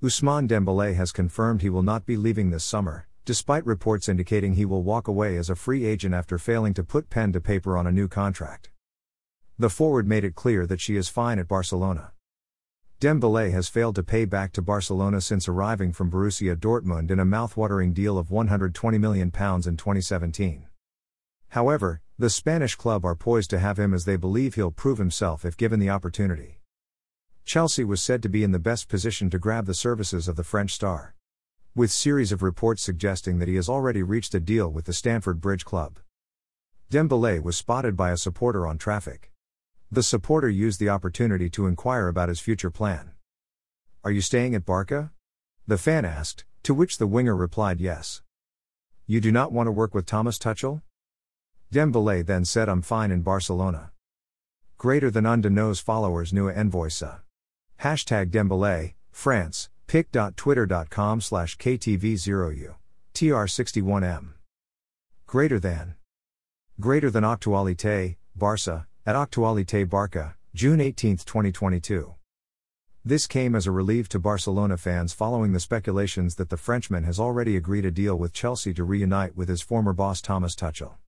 Ousmane Dembele has confirmed he will not be leaving this summer, despite reports indicating he will walk away as a free agent after failing to put pen to paper on a new contract. The forward made it clear that she is fine at Barcelona. Dembele has failed to pay back to Barcelona since arriving from Borussia Dortmund in a mouthwatering deal of £120 million in 2017. However, the Spanish club are poised to have him as they believe he'll prove himself if given the opportunity. Chelsea was said to be in the best position to grab the services of the French star. With series of reports suggesting that he has already reached a deal with the Stamford Bridge club. Dembele was spotted by a supporter on traffic. The supporter used the opportunity to inquire about his future plan. Are you staying at Barca? The fan asked, to which the winger replied yes. You do not want to work with Thomas Tuchel? Dembele then said I'm fine in Barcelona. Greater than Unda knows followers Nua Envoisa. Hashtag Dembele, France, pic.twitter.com slash ktv0u. tr61m. Greater than. Greater than Actualité, Barca, at Actualité Barca, June 18, 2022. This came as a relief to Barcelona fans following the speculations that the Frenchman has already agreed a deal with Chelsea to reunite with his former boss Thomas Tuchel.